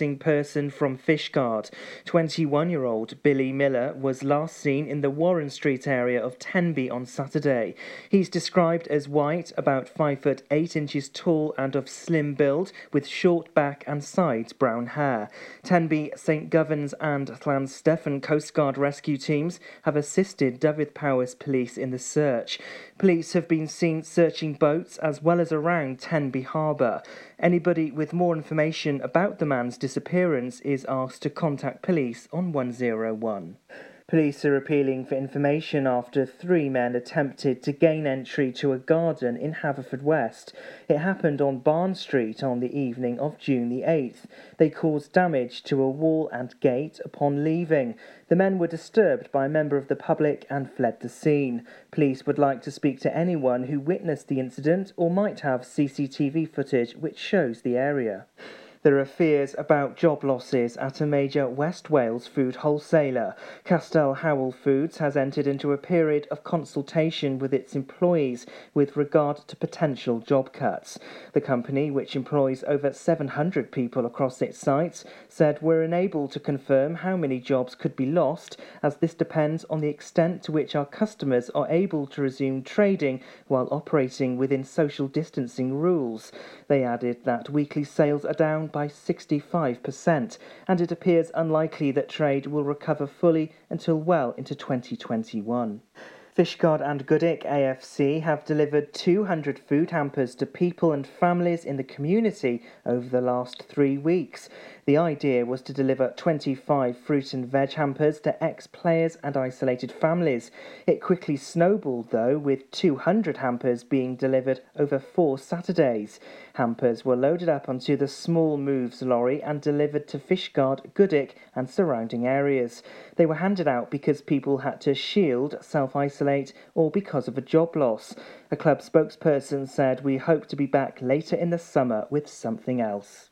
missing person from Fishguard. 21 year old Billy Miller was last seen in the Warren Street area of Tenby on Saturday. He's described as white, about 5 foot 8 inches tall, and of slim build, with short back and sides brown hair. Tenby, St. Govan's, and Llanstefan Coast Guard rescue teams have assisted Dyfed-Powys police in the search. Police have been seen searching boats as well as around Tenby Harbour. Anybody with more information about the man's disappearance is asked to contact police on 101. Police are appealing for information after three men attempted to gain entry to a garden in Haverfordwest. It happened on Barn Street on the evening of June the 8th. They caused damage to a wall and gate upon leaving. The men were disturbed by a member of the public and fled the scene. Police would like to speak to anyone who witnessed the incident or might have CCTV footage which shows the area. There are fears about job losses at a major West Wales food wholesaler. Castell Howell Foods has entered into a period of consultation with its employees with regard to potential job cuts. The company, which employs over 700 people across its sites, said we're unable to confirm how many jobs could be lost, as this depends on the extent to which our customers are able to resume trading while operating within social distancing rules. They added that weekly sales are down by 65%, and it appears unlikely that trade will recover fully until well into 2021. Fishguard and Goodwick AFC have delivered 200 food hampers to people and families in the community over the last three weeks. The idea was to deliver 25 fruit and veg hampers to ex players and isolated families. It quickly snowballed, though, with 200 hampers being delivered over four Saturdays. Hampers were loaded up onto the small moves lorry and delivered to Fishguard, Goodwick, and surrounding areas. They were handed out because people had to shield, self isolate, or because of a job loss. A club spokesperson said, We hope to be back later in the summer with something else.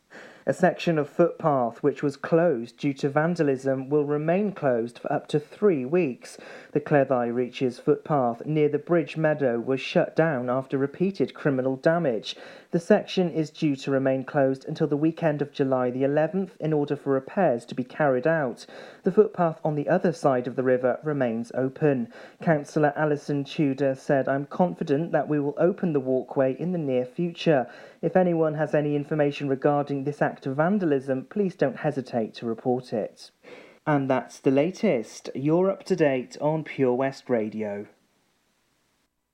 A section of footpath which was closed due to vandalism will remain closed for up to three weeks. The Cleddau Reaches footpath near the Bridge Meadow was shut down after repeated criminal damage. The section is due to remain closed until the weekend of July the 11th in order for repairs to be carried out. The footpath on the other side of the river remains open. Councillor Alison Tudor said, I'm confident that we will open the walkway in the near future. If anyone has any information regarding this act of vandalism, please don't hesitate to report it. And that's the latest. You're up to date on Pure West Radio.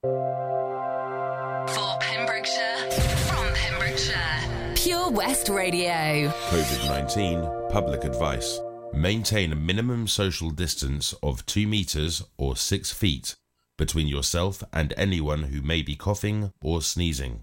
For Pembrokeshire, from Pembrokeshire, Pure West Radio. COVID 19 public advice. Maintain a minimum social distance of 2 metres or 6 feet between yourself and anyone who may be coughing or sneezing.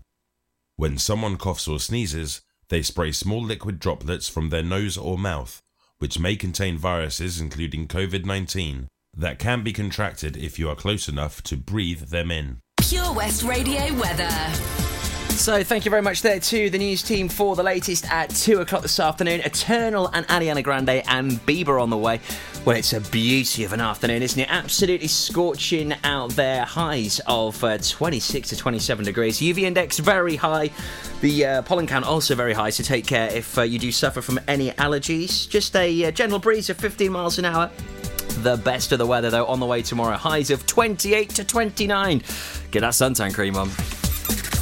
When someone coughs or sneezes, they spray small liquid droplets from their nose or mouth, which may contain viruses including COVID 19 that can be contracted if you are close enough to breathe them in. Pure West Radio weather. So, thank you very much there to the news team for the latest at 2 o'clock this afternoon. Eternal and Ariana Grande and Bieber on the way. Well, it's a beauty of an afternoon, isn't it? Absolutely scorching out there. Highs of uh, 26 to 27 degrees. UV index very high. The uh, pollen count also very high, so take care if uh, you do suffer from any allergies. Just a uh, gentle breeze of 15 miles an hour. The best of the weather, though, on the way tomorrow. Highs of 28 to 29. Get that suntan cream on.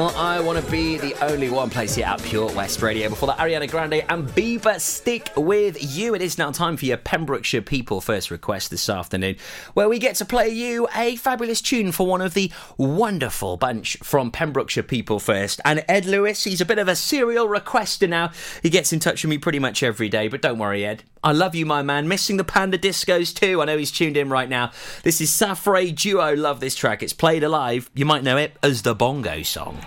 I want to be the only one place here at Pure West Radio. Before that, Ariana Grande and Bieber stick with you. It is now time for your Pembrokeshire People First request this afternoon, where we get to play you a fabulous tune for one of the wonderful bunch from Pembrokeshire People First. And Ed Lewis, he's a bit of a serial requester now. He gets in touch with me pretty much every day, but don't worry, Ed. I love you, my man. Missing the Panda Discos too. I know he's tuned in right now. This is Safri Duo. Love this track. It's played alive. You might know it as the Bongo song.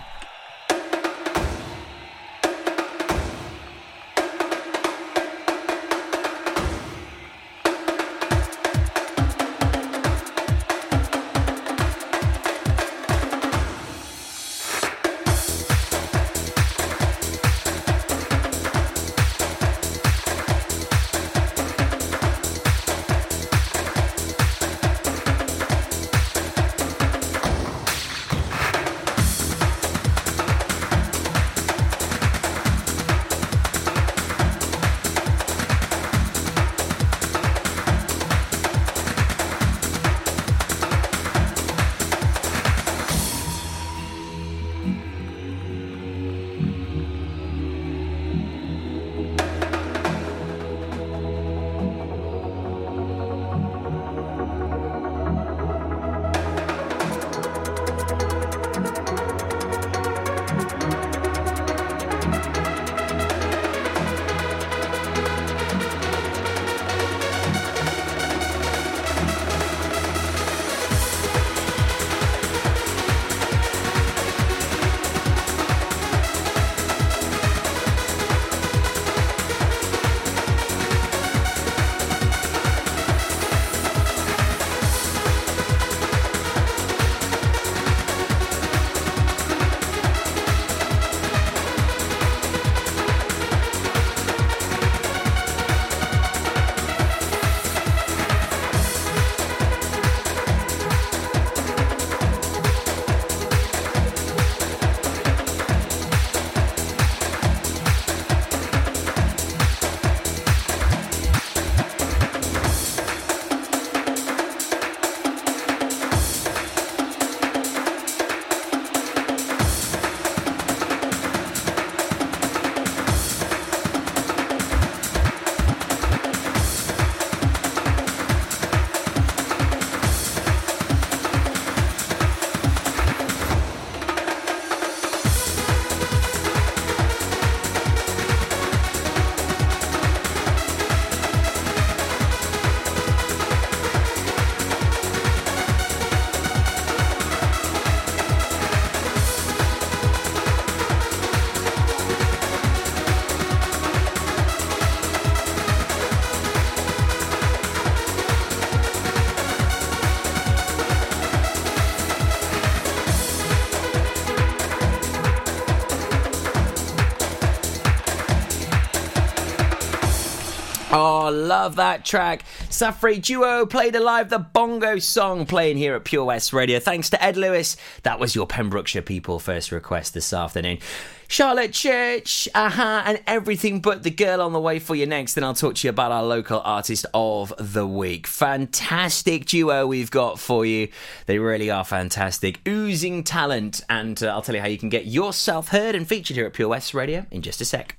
Oh, love that track. Safri Duo played alive the bongo song playing here at Pure West Radio. Thanks to Ed Lewis. That was your Pembrokeshire people first request this afternoon. Charlotte Church, aha, and everything but the girl on the way for you next. Then I'll talk to you about our local artist of the week. Fantastic duo we've got for you. They really are fantastic, oozing talent. And uh, I'll tell you how you can get yourself heard and featured here at Pure West Radio in just a sec.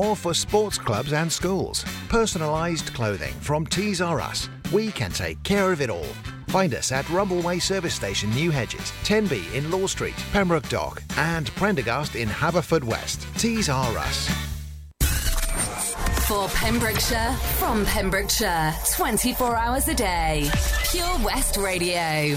or for sports clubs and schools. Personalised clothing from Tees R Us. We can take care of it all. Find us at Rumbleway Service Station, New Hedges, 10B in Law Street, Pembroke Dock, and Prendergast in Haverfordwest. Tees R Us. For Pembrokeshire, from Pembrokeshire, 24 hours a day. Pure West Radio.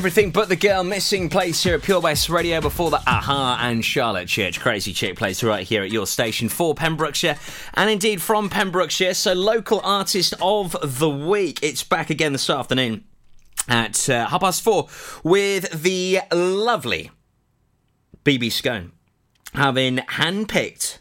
everything but the girl missing place here at Pure West Radio before the Aha and Charlotte Church Crazy Chick plays right here at your station for Pembrokeshire and indeed from Pembrokeshire. So, local artist of the week, it's back again this afternoon at uh, half past four with the lovely BB Scone having handpicked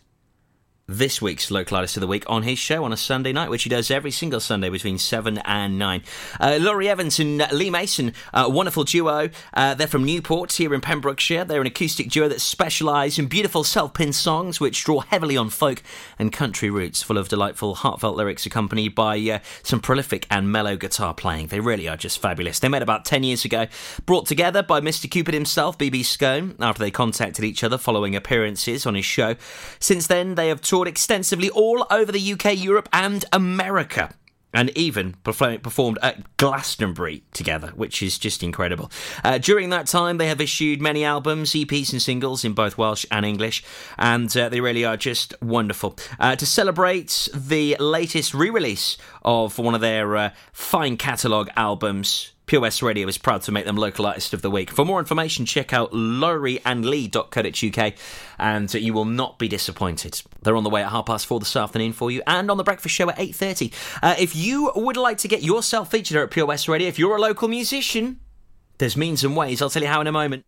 this week's local artist of the week on his show on a Sunday night, which he does every single Sunday between 7 and 9. Uh, Laurie Evans and Lee Mason, a wonderful duo. Uh, they're from Newport here in Pembrokeshire. They're an acoustic duo that specialise in beautiful self penned songs which draw heavily on folk and country roots, full of delightful, heartfelt lyrics accompanied by uh, some prolific and mellow guitar playing. They really are just fabulous. They met about 10 years ago, brought together by Mr. Cupid himself, BB Scone, after they contacted each other following appearances on his show. Since then, they have toured extensively all over the UK, Europe, and America. And even performed at Glastonbury together, which is just incredible. Uh, during that time, they have issued many albums, EPs, and singles in both Welsh and English, and uh, they really are just wonderful. Uh, to celebrate the latest re release of one of their uh, fine catalogue albums, Pure West Radio is proud to make them local artist of the week. For more information, check out laurieandlee.co.uk and you will not be disappointed. They're on the way at half past four this afternoon for you and on the breakfast show at 8.30. Uh, if you would like to get yourself featured here at Pure West Radio, if you're a local musician, there's means and ways. I'll tell you how in a moment.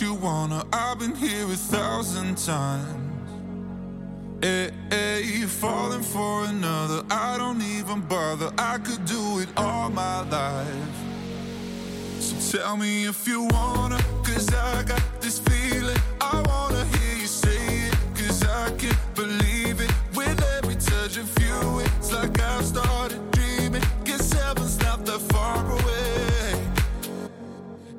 You wanna. I've been here a thousand times. Eh, eh, hey, hey, falling for another, I don't even bother. I could do it all my life. So tell me if you wanna, cause I got this feeling.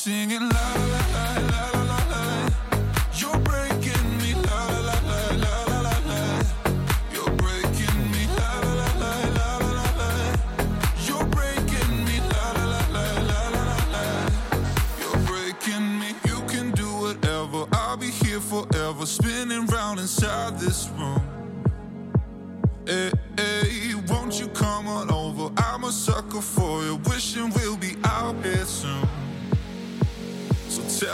singing la la la la la la la. You're breaking me la la la la la la la la. You're breaking me la la la la la la la. You're breaking me la la la la la la la. You're breaking me. You can do whatever. I'll be here forever, spinning round inside this room.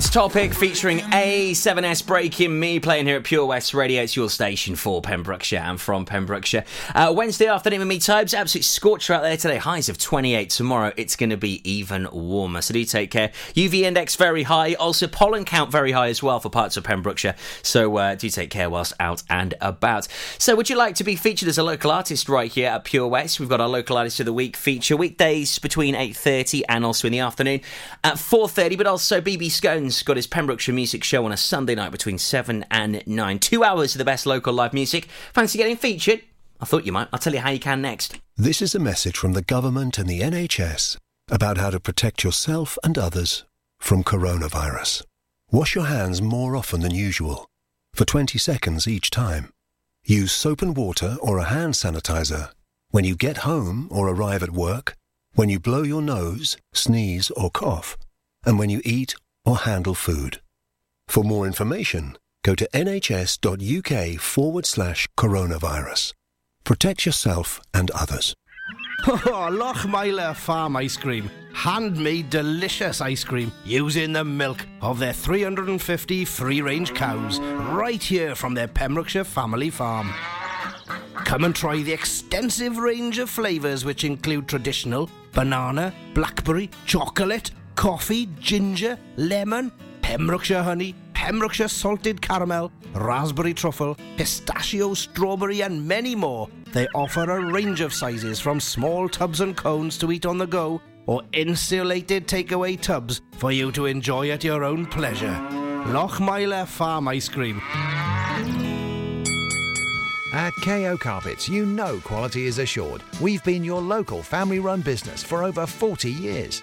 It's Topic featuring A7S Breaking Me playing here at Pure West Radio. It's your station for Pembrokeshire and from Pembrokeshire. Uh, Wednesday afternoon with me, Tobes. Absolute scorcher out there today. Highs of 28. Tomorrow it's going to be even warmer. So do take care. UV index very high. Also pollen count very high as well for parts of Pembrokeshire. So uh, do take care whilst out and about. So would you like to be featured as a local artist right here at Pure West? We've got our local artist of the week feature weekdays between 8.30 and also in the afternoon at 4.30. But also BB Scones got his Pembrokeshire Music Show on a Sunday night between 7 and 9. Two hours of the best local live music. Fancy getting featured? I thought you might. I'll tell you how you can next. This is a message from the government and the NHS about how to protect yourself and others from coronavirus. Wash your hands more often than usual, for 20 seconds each time. Use soap and water or a hand sanitizer when you get home or arrive at work, when you blow your nose, sneeze or cough, and when you eat or handle food. For more information, go to nhs.uk forward slash coronavirus. Protect yourself and others. Oh, Farm Ice Cream. Handmade delicious ice cream using the milk of their 350 free range cows right here from their Pembrokeshire family farm. Come and try the extensive range of flavours which include traditional banana, blackberry, chocolate, coffee, ginger, lemon, Pembrokeshire honey, Pembrokeshire salted caramel, raspberry truffle, pistachio, strawberry, and many more. They offer a range of sizes from small tubs and cones to eat on the go or insulated takeaway tubs for you to enjoy at your own pleasure. Lochmeyler Farm Ice Cream. At KO Carpets, you know quality is assured. We've been your local family run business for over 40 years.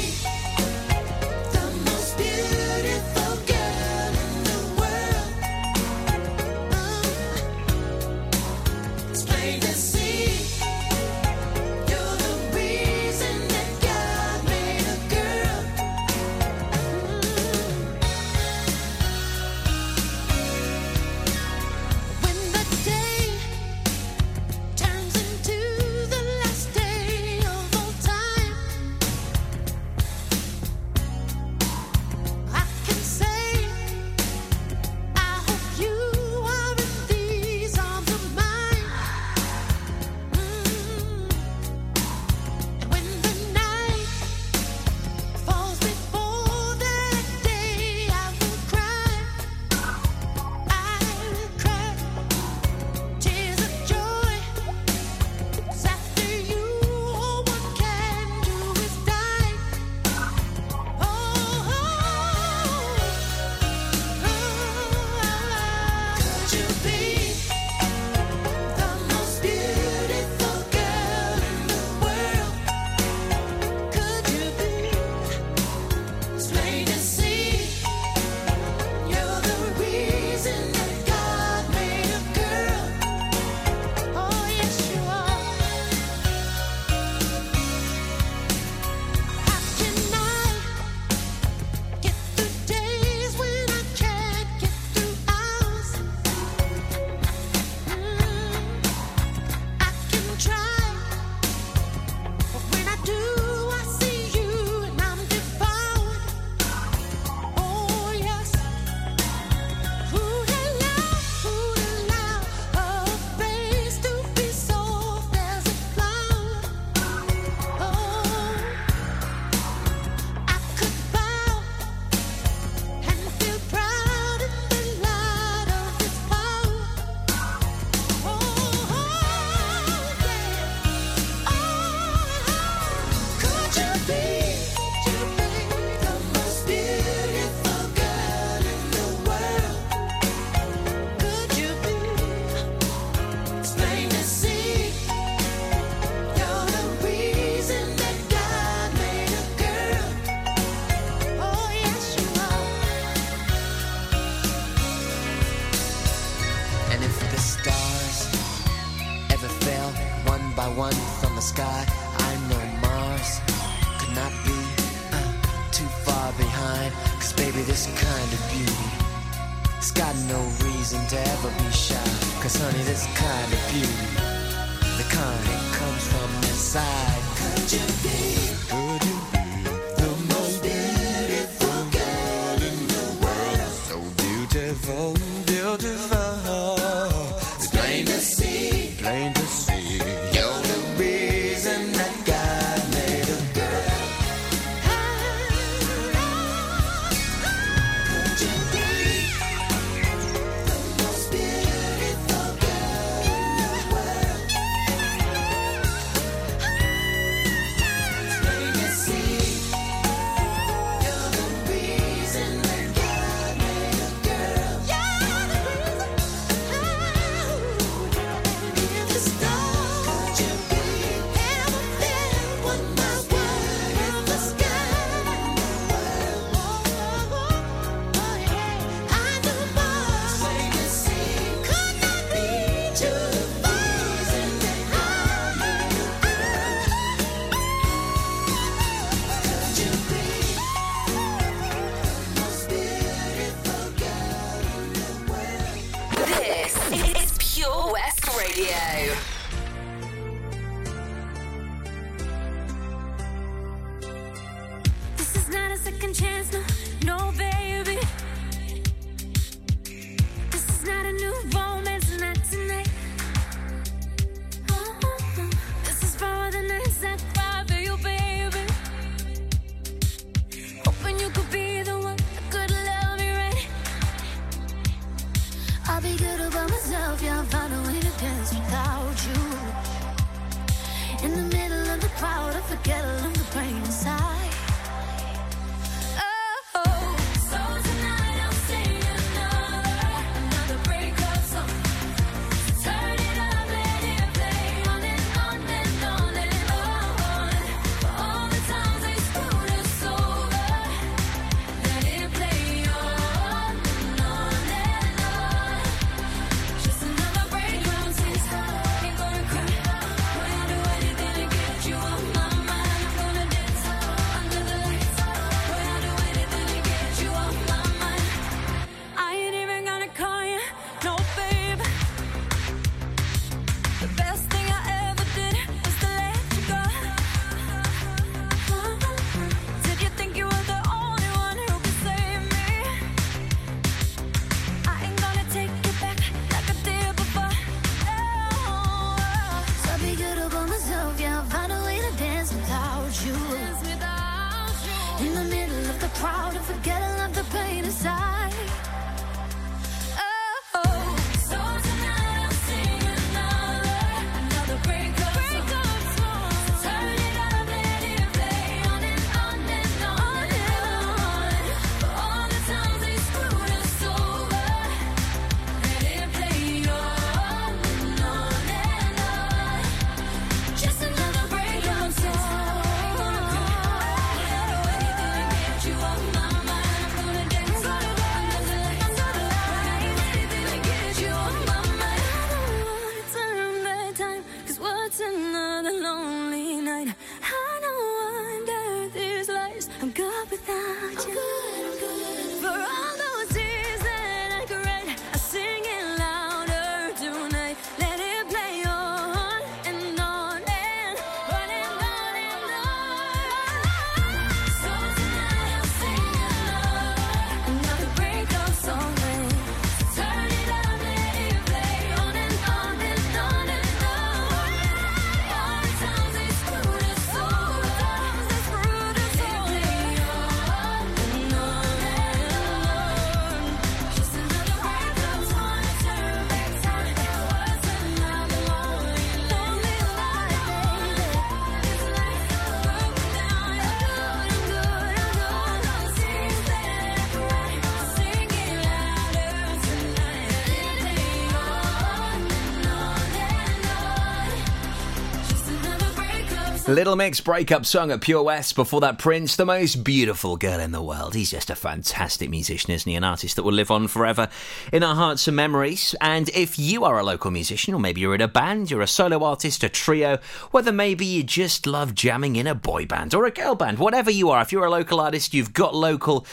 Little Mix breakup song at Pure West. Before that, Prince, the most beautiful girl in the world. He's just a fantastic musician, isn't he? An artist that will live on forever in our hearts and memories. And if you are a local musician, or maybe you're in a band, you're a solo artist, a trio, whether maybe you just love jamming in a boy band or a girl band, whatever you are, if you're a local artist, you've got local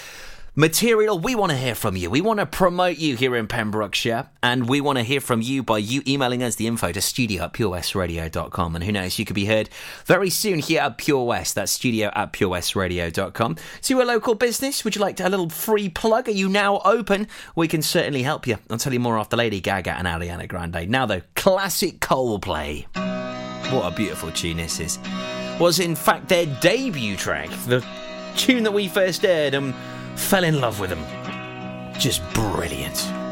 material. We want to hear from you. We want to promote you here in Pembrokeshire, and we want to hear from you by you emailing us the info to studio at purewestradio.com. And who knows, you could be heard very soon here at Pure West. That's studio at purewestradio.com. So, you're a local business, would you like a little free plug? Are you now open? We can certainly help you. I'll tell you more after Lady Gaga and Ariana Grande. Now, though, classic Coldplay. What a beautiful tune this is. Was in fact their debut track, the tune that we first heard and fell in love with them. Just brilliant.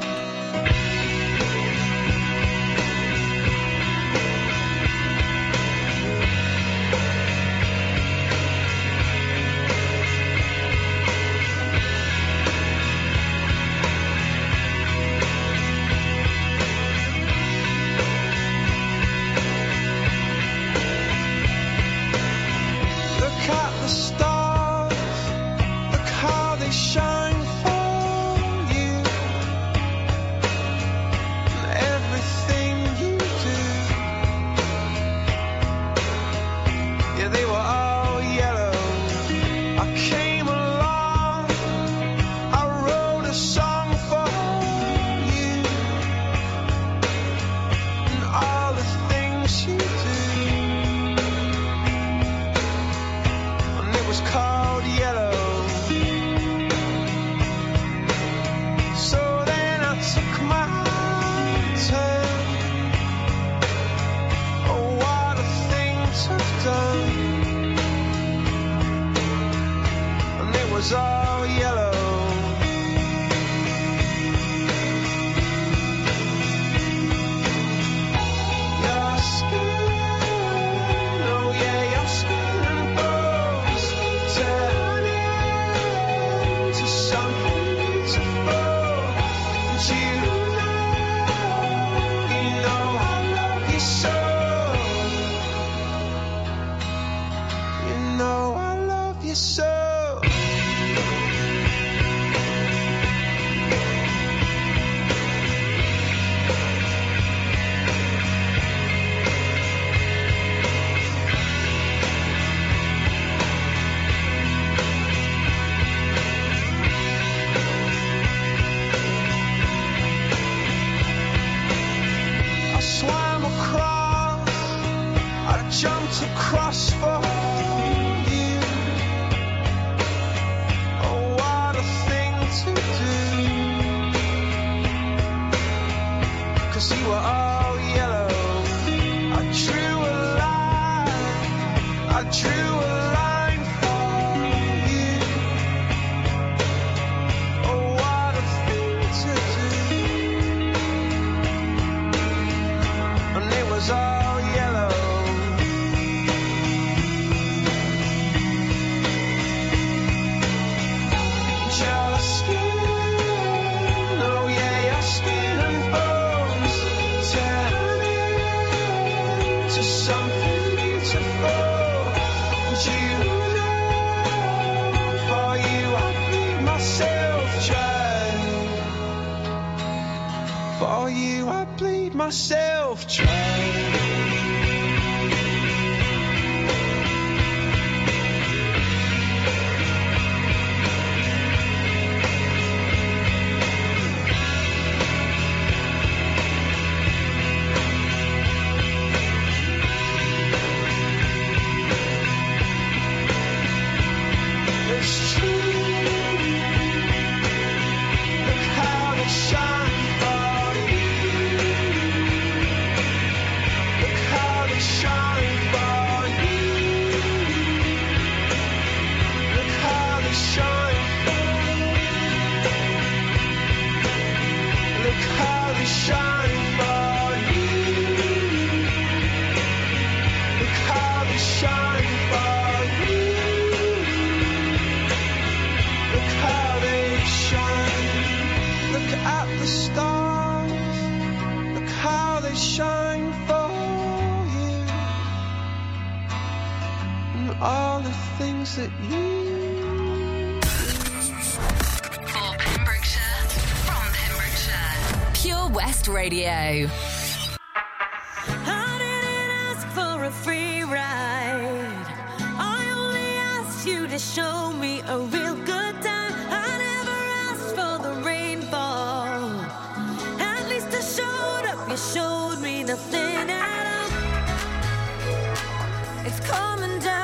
coming down.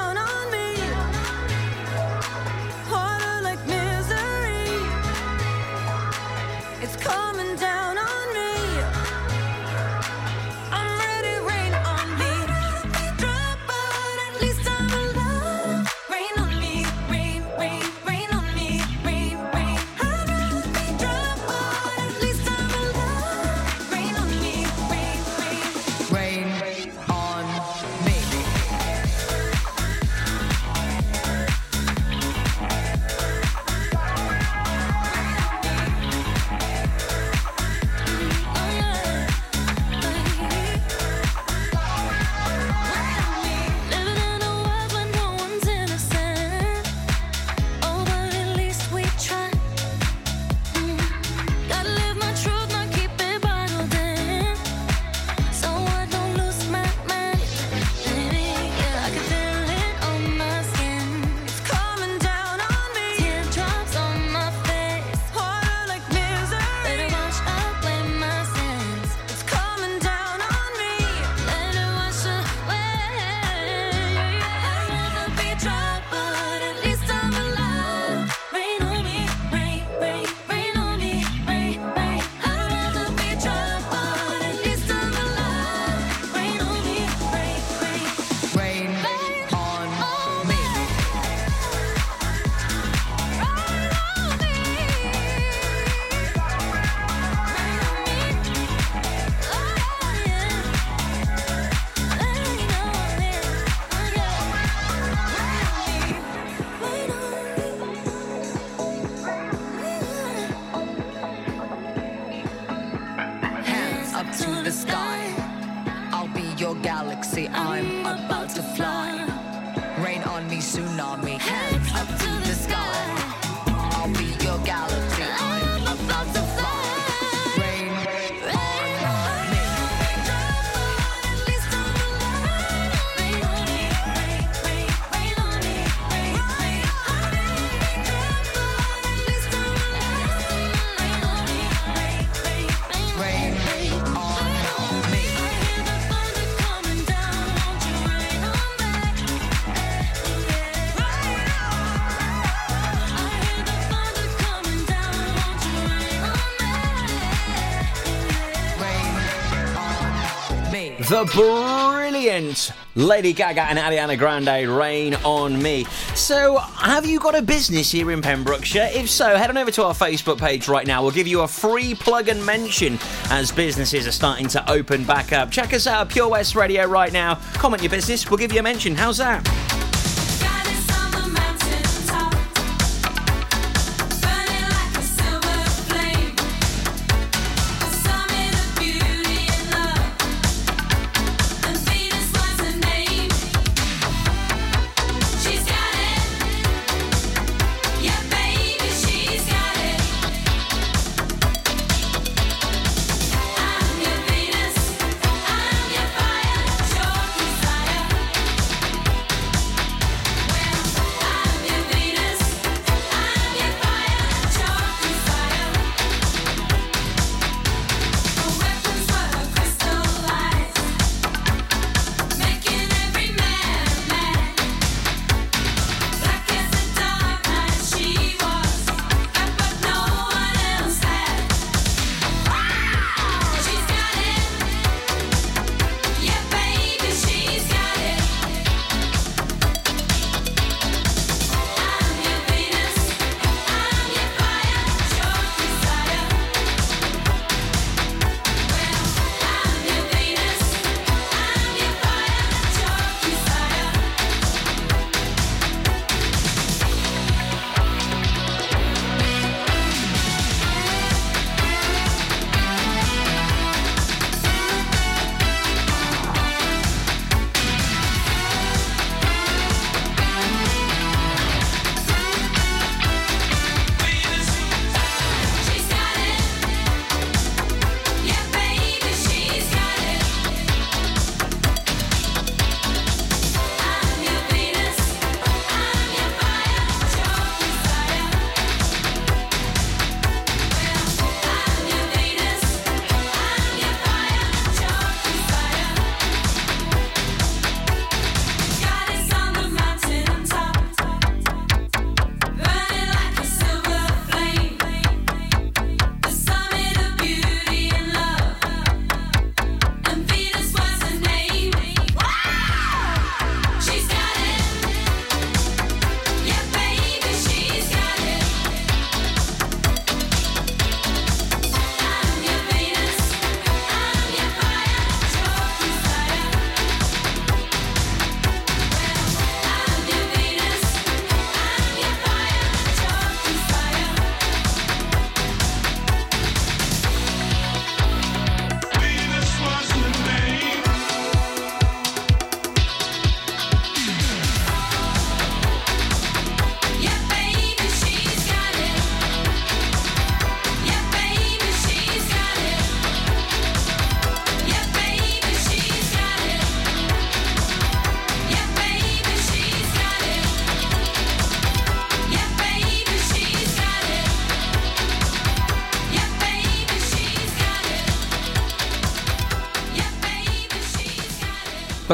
to the sky. I'll be your galaxy, I'm about to fly. Rain on me, tsunami, hands up to the sky. I'll be your galaxy. the brilliant Lady Gaga and Ariana Grande, Rain on Me. So, have you got a business here in Pembrokeshire? If so, head on over to our Facebook page right now. We'll give you a free plug and mention as businesses are starting to open back up. Check us out Pure West Radio right now. Comment your business, we'll give you a mention. How's that?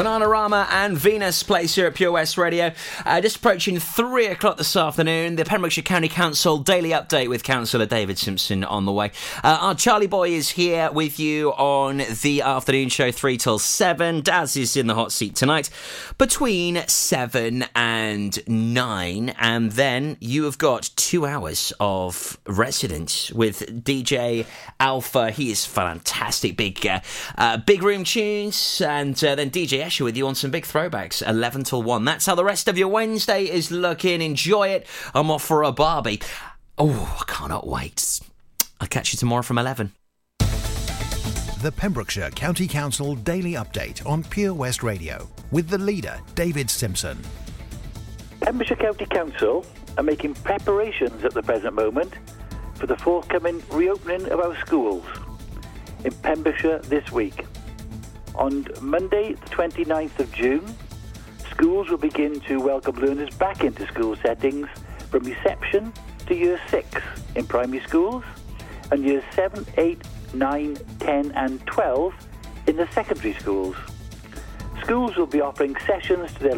Bananarama and Venus plays here at Pure West Radio. Uh, just approaching three o'clock this afternoon, the Pembrokeshire County Council daily update with Councillor David Simpson on the way. Uh, our Charlie Boy is here with you on the afternoon show, three till seven. Daz is in the hot seat tonight between seven and nine, and then you have got two hours of residence with DJ Alpha. He is fantastic, big, uh, uh, big room tunes, and uh, then DJ Escher with you on some big throwbacks, 11 till 1. That's how the rest of your Wednesday is looking. Enjoy it. I'm off for a Barbie. Oh, I cannot wait. I'll catch you tomorrow from 11. The Pembrokeshire County Council Daily Update on Pure West Radio with the leader, David Simpson. Pembrokeshire County Council are making preparations at the present moment for the forthcoming reopening of our schools in Pembrokeshire this week. On Monday, the 29th of June, schools will begin to welcome learners back into school settings from reception to year 6 in primary schools and years 7, 8, 9, 10 and 12 in the secondary schools. Schools will be offering sessions to their